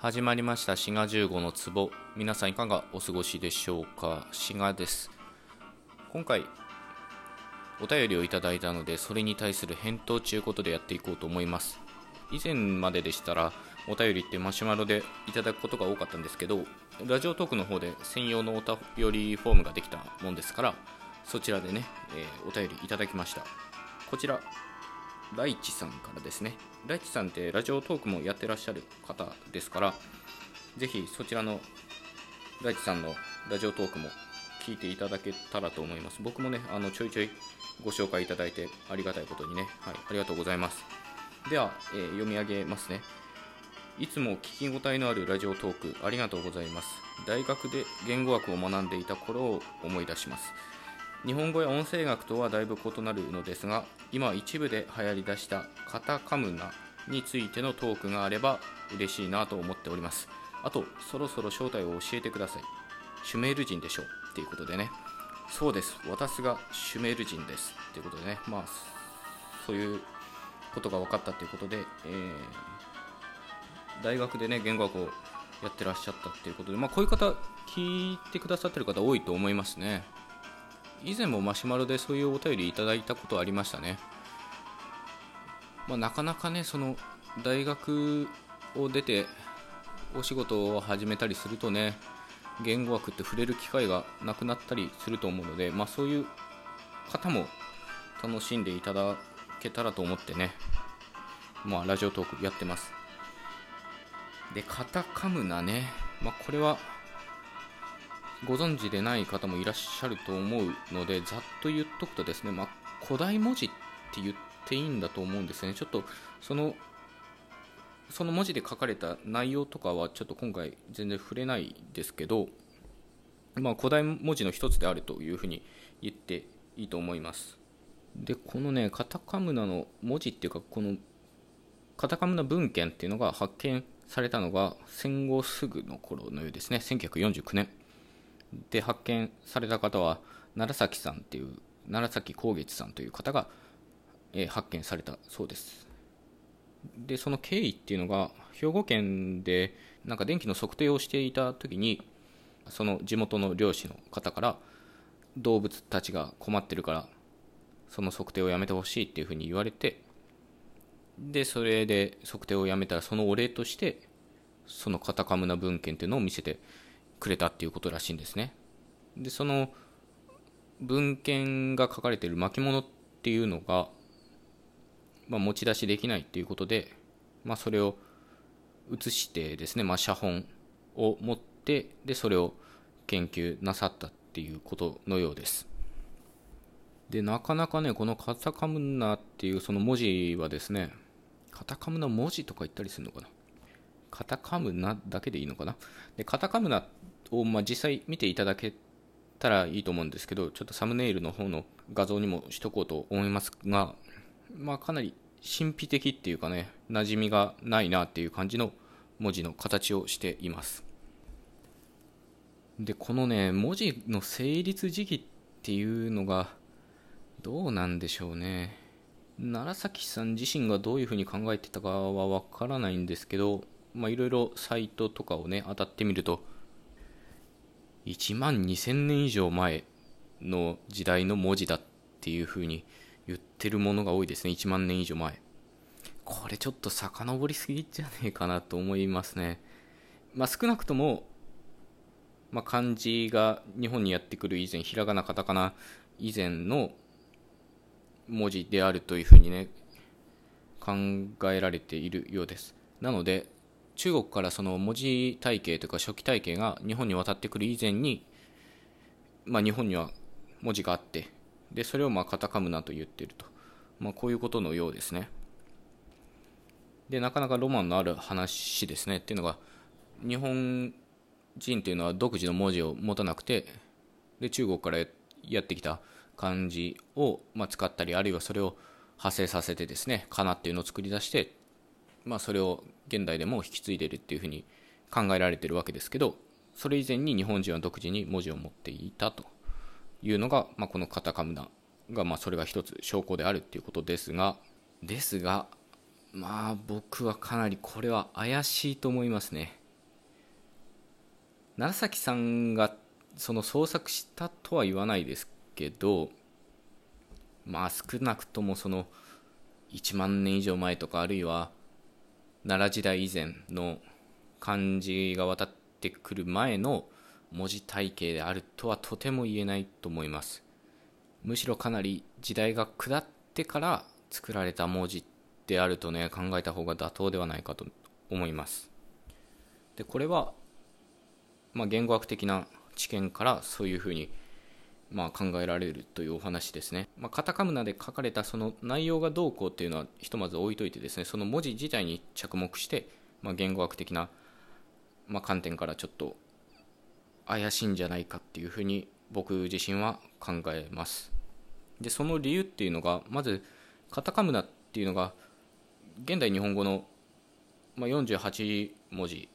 始まりました。滋賀15の壺。皆さんいかがお過ごしでしょうか？滋賀です。今回お便りをいただいたのでそれに対する返答ということでやっていこうと思います。以前まででしたらお便りってマシュマロでいただくことが多かったんですけどラジオトークの方で専用のお便りフォームができたもんですからそちらでね、えー、お便りいただきました。こちら。ライチさんからですね。ライチさんってラジオトークもやってらっしゃる方ですからぜひそちらのライチさんのラジオトークも聞いていただけたらと思います。僕もねあのちょいちょいご紹介いただいてありがたいことにね、はい、ありがとうございます。では、えー、読み上げますね。いつも聞き応えのあるラジオトークありがとうございます。大学で言語学を学んでいた頃を思い出します。日本語や音声学とはだいぶ異なるのですが今一部で流行りだしたカタカムナについてのトークがあれば嬉しいなと思っております。あとそろそろ正体を教えてください。シュメール人でしょっていうことでね。そうです。私がシュメール人です。っていうことでね。まあそういうことが分かったということで、えー、大学でね言語学をやってらっしゃったっていうことで、まあ、こういう方聞いてくださってる方多いと思いますね。以前もマシュマロでそういうお便りいただいたことありましたね、まあ、なかなかねその大学を出てお仕事を始めたりするとね言語学って触れる機会がなくなったりすると思うので、まあ、そういう方も楽しんでいただけたらと思ってね、まあ、ラジオトークやってます。でカタカムナね、まあ、これはご存知でない方もいらっしゃると思うのでざっと言っとくとですね、まあ、古代文字って言っていいんだと思うんですね。ちょっとそのその文字で書かれた内容とかはちょっと今回全然触れないですけど、まあ、古代文字の一つであるというふうに言っていいと思います。でこのねカタカムナの文字っていうかこのカタカムナ文献っていうのが発見されたのが戦後すぐの頃のようですね。1949年。で発見された方は楢崎さんっていう楢崎光月さんという方が、え、発見されたそうです。でその経緯っていうのが兵庫県でなんか電気の測定をしていた時にその地元の漁師の方から動物たちが困ってるからその測定をやめてほしいっていうふうに言われてでそれで測定をやめたらそのお礼としてそのカタカムナ文献っていうのを見せてくれたっていうことらしいんですね。でその文献が書かれている巻物っていうのが、まあ、持ち出しできないっていうことで、まあ、それを写してですね、まあ、写本を持ってでそれを研究なさったっていうことのようです。でなかなかねこのカタカムナっていうその文字はですねカタカムナ文字とか言ったりするのかな？カタカムナだけでいいのかな？でカタカムナを、まあ、実際見ていただけたらいいと思うんですけどちょっとサムネイルの方の画像にもしとこうと思いますが、まあ、かなり神秘的っていうかね馴染みがないなっていう感じの文字の形をしています。でこのね文字の成立時期っていうのがどうなんでしょうね。楢崎さん自身がどういうふうに考えてたかはわからないんですけどいろいろサイトとかをね当たってみると1万2000年以上前の時代の文字だっていうふうに言ってるものが多いですね。1万年以上前。これちょっと遡りすぎじゃねえかなと思いますね。まあ少なくとも、まあ、漢字が日本にやってくる以前ひらがなカタカナ以前の文字であるというふうにね考えられているようです。なので中国からその文字体系というか初期体系が日本に渡ってくる以前に、まあ、日本には文字があってでそれをまあカタカムナと言っていると、まあ、こういうことのようですね。でなかなかロマンのある話ですね。っていうのが日本人っていうのは独自の文字を持たなくてで中国からやってきた漢字をまあ使ったりあるいはそれを派生させてですねかなっていうのを作り出してまあ、それを現代でも引き継いでるっていうふうに考えられてるわけですけどそれ以前に日本人は独自に文字を持っていたというのが、まあ、このカタカムナが、まあ、それが一つ証拠であるっていうことですがですがまあ僕はかなりこれは怪しいと思いますね。楢崎さんがその創作したとは言わないですけどまあ少なくともその1万年以上前とかあるいは奈良時代以前の漢字が渡ってくる前の文字体系であるとはとても言えないと思います。むしろかなり時代が下ってから作られた文字であるとね考えた方が妥当ではないかと思います。でこれは、まあ、言語学的な知見からそういうふうにまあ、考えられるというお話ですね、まあ、カタカムナで書かれたその内容がどうこうっていうのはひとまず置いといてですねその文字自体に着目して、まあ、言語学的な、まあ、観点からちょっと怪しいんじゃないかっていうふうに僕自身は考えます。でその理由っていうのがまずカタカムナっていうのが現代日本語の、まあ、48文字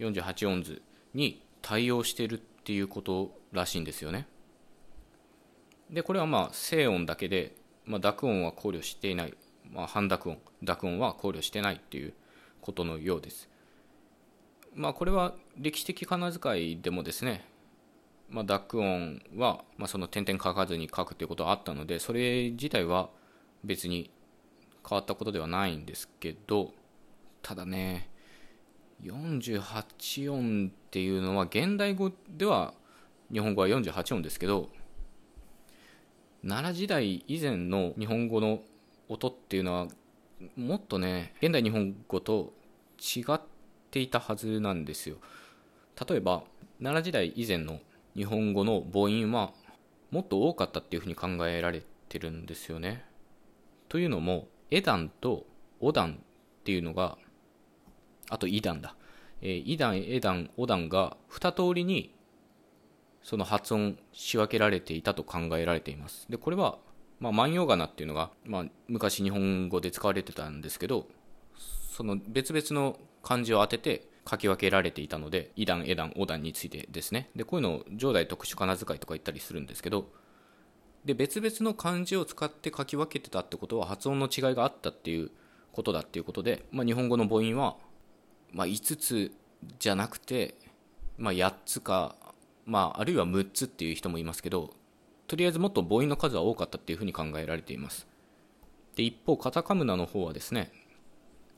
48音図に対応してるっていうことらしいんですよね。でこれはまあ静音だけで、まあ、濁音は考慮していない、まあ、半濁音。濁音は考慮してないっていうことのようです。まあこれは歴史的仮名遣いでもですね、まあ、濁音は、まあ、その点々書かずに書くということはあったのでそれ自体は別に変わったことではないんですけどただね48音っていうのは現代語では日本語は48音ですけど奈良時代以前の日本語の音っていうのはもっとね現代日本語と違っていたはずなんですよ。例えば奈良時代以前の日本語の母音はもっと多かったっていうふうに考えられてるんですよね。というのもエダンとオダンっていうのがあとイダンだ、えー、イダンエダンオダンが二通りにその発音仕分けられていたと考えられていますでこれは、まあ、万葉仮名っていうのが、まあ、昔日本語で使われてたんですけどその別々の漢字を当てて書き分けられていたので、イダン、エダン、オダンについてですね。で、こういうのを上代特殊仮名遣いとか言ったりするんですけど、で、別々の漢字を使って書き分けてたってことは発音の違いがあったっていうことだっていうことで、まあ、日本語の母音は、まあ、5つじゃなくて、まあ、8つかまあ、あるいは6つっていう人もいますけどとりあえずもっと母音の数は多かったっていうふうに考えられています。で一方カタカムナの方はですね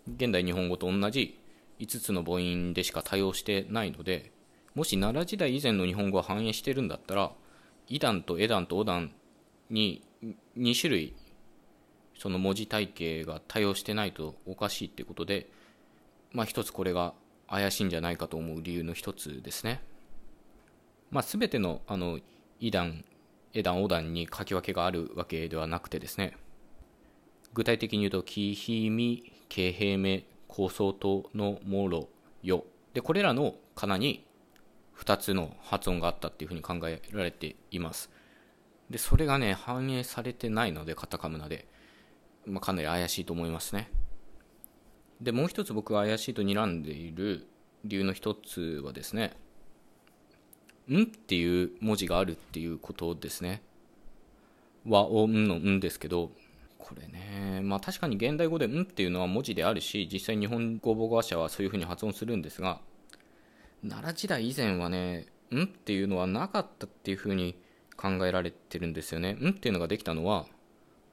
現代日本語と同じ5つの母音でしか対応してないのでもし奈良時代以前の日本語を反映してるんだったらイダンとエダンとオダンに2種類その文字体系が対応してないとおかしいってことでまあ一つこれが怪しいんじゃないかと思う理由の一つですね。まあ、全てのあのイ段、エ段、オ段に書き分けがあるわけではなくてですね、具体的に言うと、キヒミ、ケヘメ、高層島のモロ、ヨ。で、これらのかなに2つの発音があったっていうふうに考えられています。で、それがね、反映されてないので、カタカムナで、まあ、かなり怪しいと思いますね。で、もう一つ僕が怪しいと睨んでいる理由の一つはですね、ん？っていう文字があるっていうことですね。和音のんですけど、これね、まあ確かに現代語でんっていうのは文字であるし、実際日本語母語話者はそういうふうに発音するんですが、奈良時代以前はね、んっていうのはなかったっていうふうに考えられてるんですよね。んっていうのができたのは、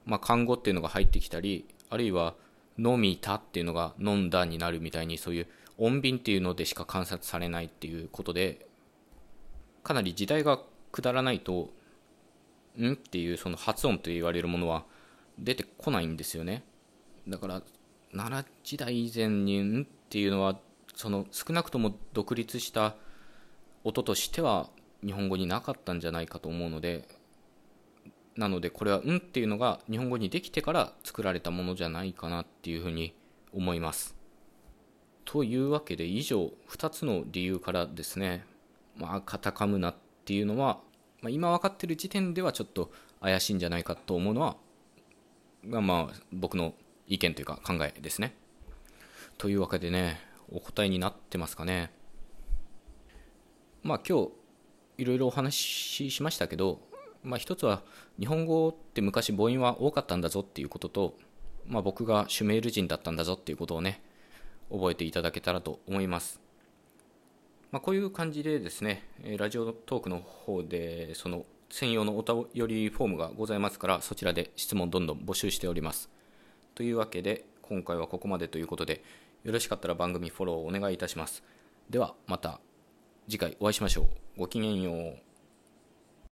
まあ漢語っていうのが入ってきたり、あるいは飲みたっていうのが飲んだになるみたいにそういう音便っていうのでしか観察されないっていうことでかなり時代が下らないとん？っていうその発音と言われるものは出てこないんですよね。だから奈良時代以前にんっていうのはその少なくとも独立した音としては日本語になかったんじゃないかと思うのでなのでこれは「ん」っていうのが日本語にできてから作られたものじゃないかなっていうふうに思います。というわけで以上2つの理由からですね。まあ、カタカムナっていうのは、まあ、今分かってる時点ではちょっと怪しいんじゃないかと思うのは、がまあ、僕の意見というか考えですね。というわけでね、お答えになってますかね。まあ今日いろいろお話ししましたけど、まあ一つは日本語って昔母音は多かったんだぞっていうことと、まあ僕がシュメール人だったんだぞっていうことをね、覚えていただけたらと思います。まあ、こういう感じでですねラジオトークの方でその専用のお便りフォームがございますからそちらで質問どんどん募集しております。というわけで今回はここまでということでよろしかったら番組フォローお願いいたします。ではまた次回お会いしましょう。ごきげんよう。